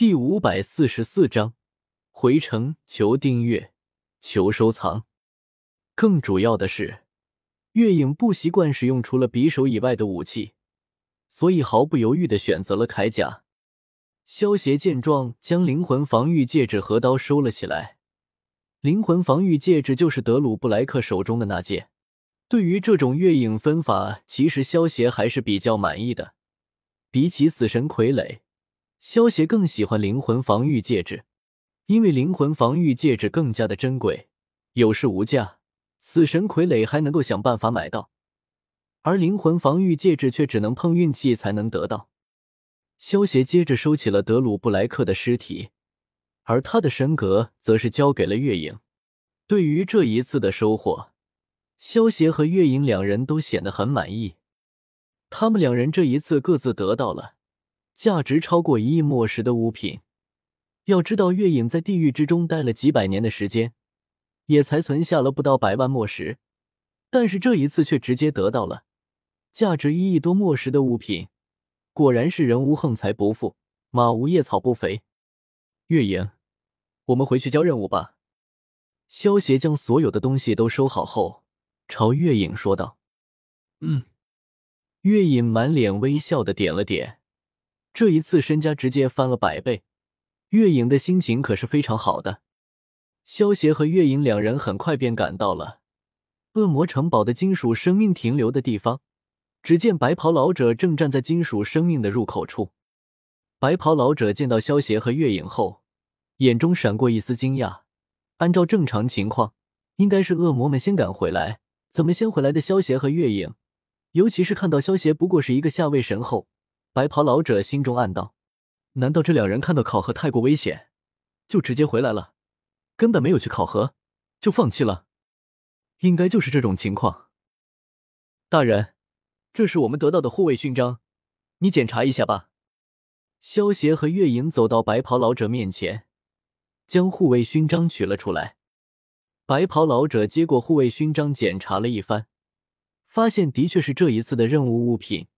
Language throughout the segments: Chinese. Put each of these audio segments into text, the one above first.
第五百四十四章回城求订阅求收藏。更主要的是，月影不习惯使用除了匕首以外的武器，所以毫不犹豫的选择了铠甲。萧协见状，将灵魂防御戒指和刀收了起来。灵魂防御戒指就是德鲁布莱克手中的那戒。对于这种月影分法，其实萧协还是比较满意的。比起死神傀儡。萧协更喜欢灵魂防御戒指，因为灵魂防御戒指更加的珍贵，有市无价。死神傀儡还能够想办法买到，而灵魂防御戒指却只能碰运气才能得到。萧协接着收起了德鲁布莱克的尸体，而他的神格则是交给了月影。对于这一次的收获，萧协和月影两人都显得很满意。他们两人这一次各自得到了。价值超过一亿墨石的物品，要知道月影在地狱之中待了几百年的时间，也才存下了不到百万墨石，但是这一次却直接得到了价值一亿多墨石的物品，果然是人无横财不富，马无夜草不肥。月影，我们回去交任务吧。萧协将所有的东西都收好后，朝月影说道：“嗯。”月影满脸微笑的点了点。这一次身家直接翻了百倍，月影的心情可是非常好的。萧协和月影两人很快便赶到了恶魔城堡的金属生命停留的地方。只见白袍老者正站在金属生命的入口处。白袍老者见到萧协和月影后，眼中闪过一丝惊讶。按照正常情况，应该是恶魔们先赶回来，怎么先回来的萧协和月影？尤其是看到萧协不过是一个下位神后。白袍老者心中暗道：“难道这两人看到考核太过危险，就直接回来了？根本没有去考核，就放弃了？应该就是这种情况。”大人，这是我们得到的护卫勋章，你检查一下吧。萧协和月影走到白袍老者面前，将护卫勋章取了出来。白袍老者接过护卫勋章，检查了一番，发现的确是这一次的任务物品。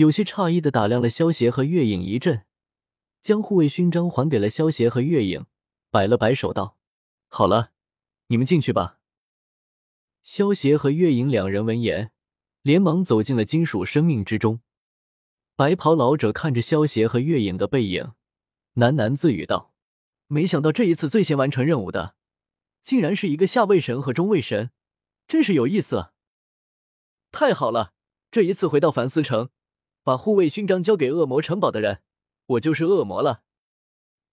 有些诧异的打量了萧协和月影一阵，将护卫勋章还给了萧协和月影，摆了摆手道：“好了，你们进去吧。”萧协和月影两人闻言，连忙走进了金属生命之中。白袍老者看着萧协和月影的背影，喃喃自语道：“没想到这一次最先完成任务的，竟然是一个下位神和中位神，真是有意思。太好了，这一次回到凡斯城。”把护卫勋章交给恶魔城堡的人，我就是恶魔了。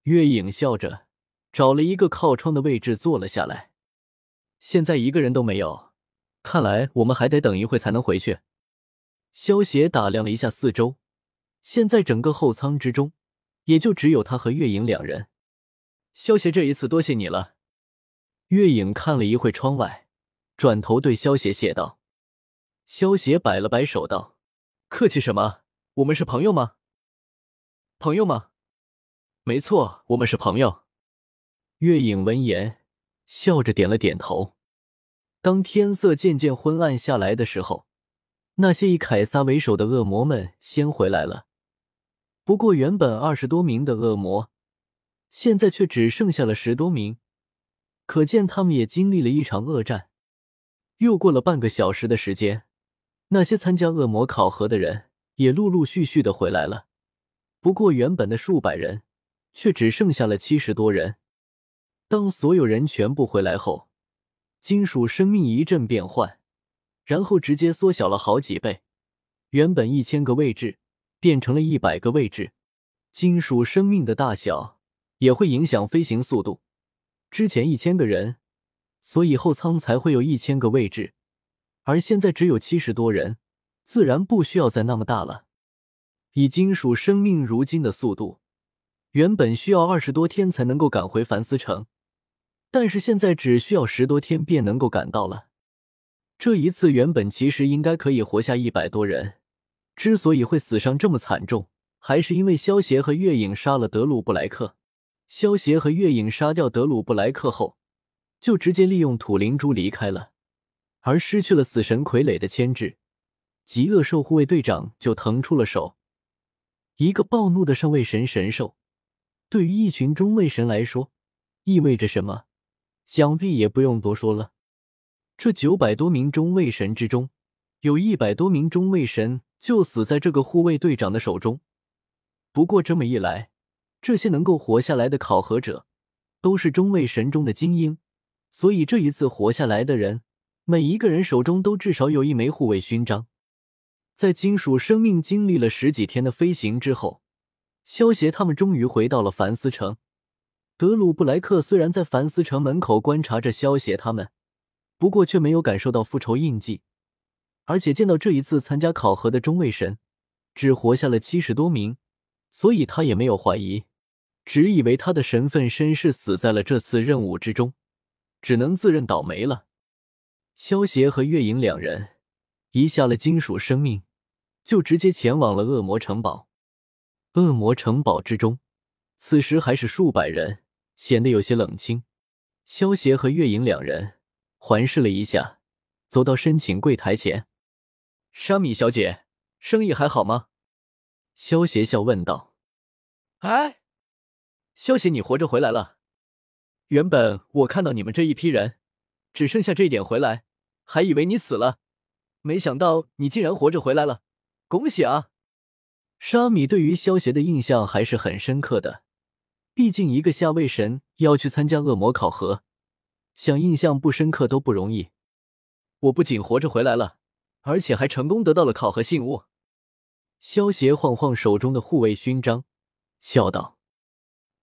月影笑着，找了一个靠窗的位置坐了下来。现在一个人都没有，看来我们还得等一会才能回去。萧协打量了一下四周，现在整个后舱之中，也就只有他和月影两人。萧协这一次多谢你了。月影看了一会窗外，转头对萧协谢道。萧协摆了摆手道。客气什么？我们是朋友吗？朋友吗？没错，我们是朋友。月影闻言，笑着点了点头。当天色渐渐昏暗下来的时候，那些以凯撒为首的恶魔们先回来了。不过，原本二十多名的恶魔，现在却只剩下了十多名，可见他们也经历了一场恶战。又过了半个小时的时间。那些参加恶魔考核的人也陆陆续续的回来了，不过原本的数百人却只剩下了七十多人。当所有人全部回来后，金属生命一阵变换，然后直接缩小了好几倍，原本一千个位置变成了一百个位置。金属生命的大小也会影响飞行速度。之前一千个人，所以后舱才会有一千个位置。而现在只有七十多人，自然不需要再那么大了。以金属生命如今的速度，原本需要二十多天才能够赶回凡斯城，但是现在只需要十多天便能够赶到了。这一次原本其实应该可以活下一百多人，之所以会死伤这么惨重，还是因为萧协和月影杀了德鲁布莱克。萧协和月影杀掉德鲁布莱克后，就直接利用土灵珠离开了。而失去了死神傀儡的牵制，极恶兽护卫队长就腾出了手。一个暴怒的上位神神兽，对于一群中位神来说，意味着什么？想必也不用多说了。这九百多名中位神之中，有一百多名中位神就死在这个护卫队长的手中。不过这么一来，这些能够活下来的考核者，都是中位神中的精英，所以这一次活下来的人，每一个人手中都至少有一枚护卫勋章。在金属生命经历了十几天的飞行之后，萧协他们终于回到了凡斯城。德鲁布莱克虽然在凡斯城门口观察着萧协他们，不过却没有感受到复仇印记，而且见到这一次参加考核的中位神只活下了七十多名，所以他也没有怀疑，只以为他的神分身是死在了这次任务之中，只能自认倒霉了。萧协和月影两人一下了金属生命，就直接前往了恶魔城堡。恶魔城堡之中，此时还是数百人。显得有些冷清。萧协和月影两人环视了一下，走到申请柜台前。沙米小姐，生意还好吗？萧协笑问道。哎，萧协，你活着回来了。原本我看到你们这一批人只剩下这一点回来，还以为你死了，没想到你竟然活着回来了，恭喜啊！沙米对于萧协的印象还是很深刻的。毕竟，一个下位神要去参加恶魔考核，想印象不深刻都不容易。我不仅活着回来了，而且还成功得到了考核信物。萧协晃晃手中的护卫勋章，笑道：“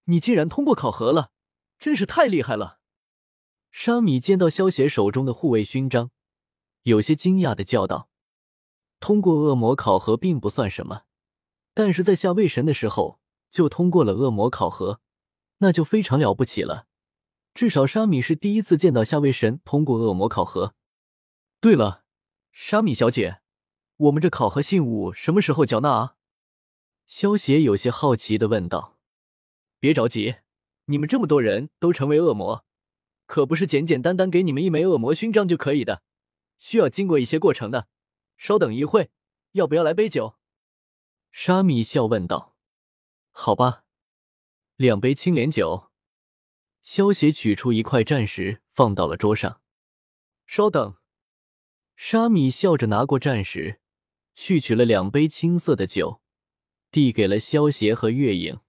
你竟然通过考核了，真是太厉害了！”沙米见到萧协手中的护卫勋章，有些惊讶的叫道：“通过恶魔考核并不算什么，但是在下位神的时候就通过了恶魔考核。”那就非常了不起了，至少沙米是第一次见到下位神通过恶魔考核。对了，沙米小姐，我们这考核信物什么时候缴纳啊？萧协有些好奇的问道。别着急，你们这么多人都成为恶魔，可不是简简单单给你们一枚恶魔勋章就可以的，需要经过一些过程的。稍等一会，要不要来杯酒？沙米笑问道。好吧。两杯青莲酒，萧协取出一块战石放到了桌上。稍等，沙米笑着拿过战石，去取了两杯青色的酒，递给了萧协和月影。